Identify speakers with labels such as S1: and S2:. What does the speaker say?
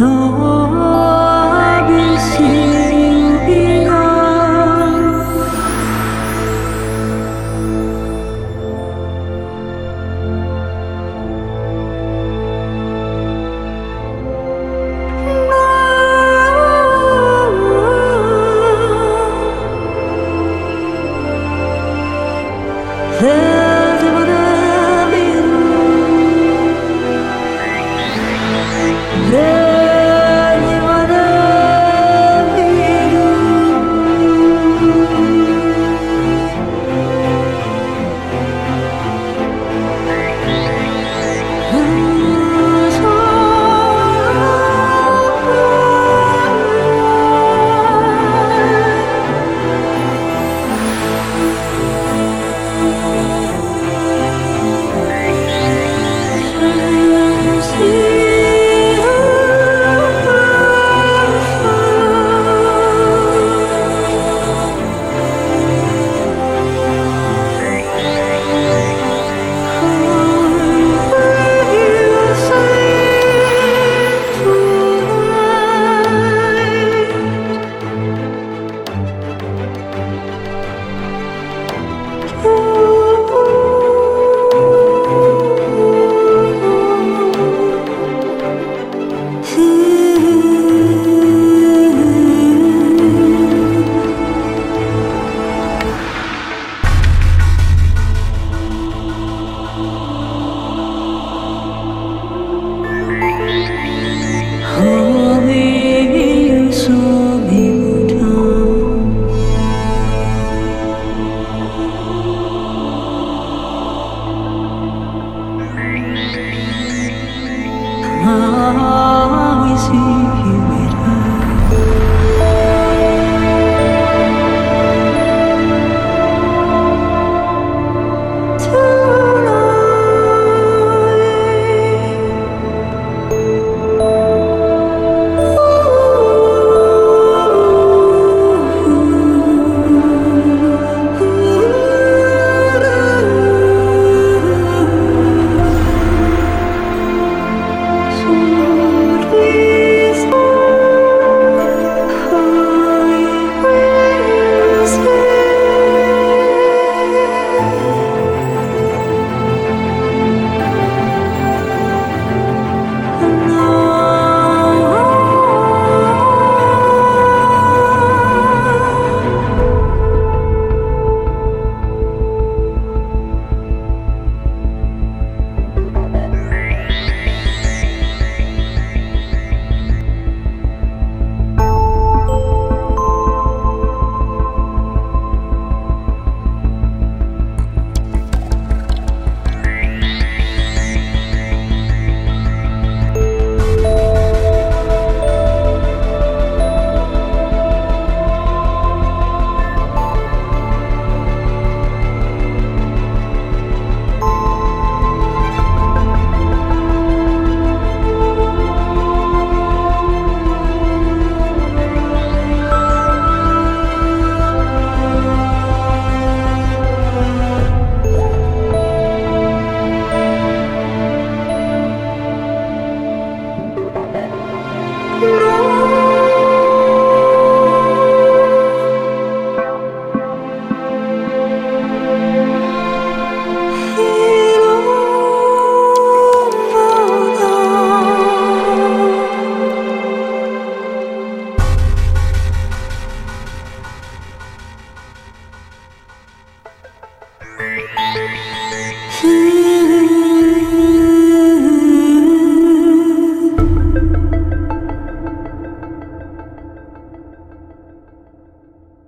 S1: No. always hear you.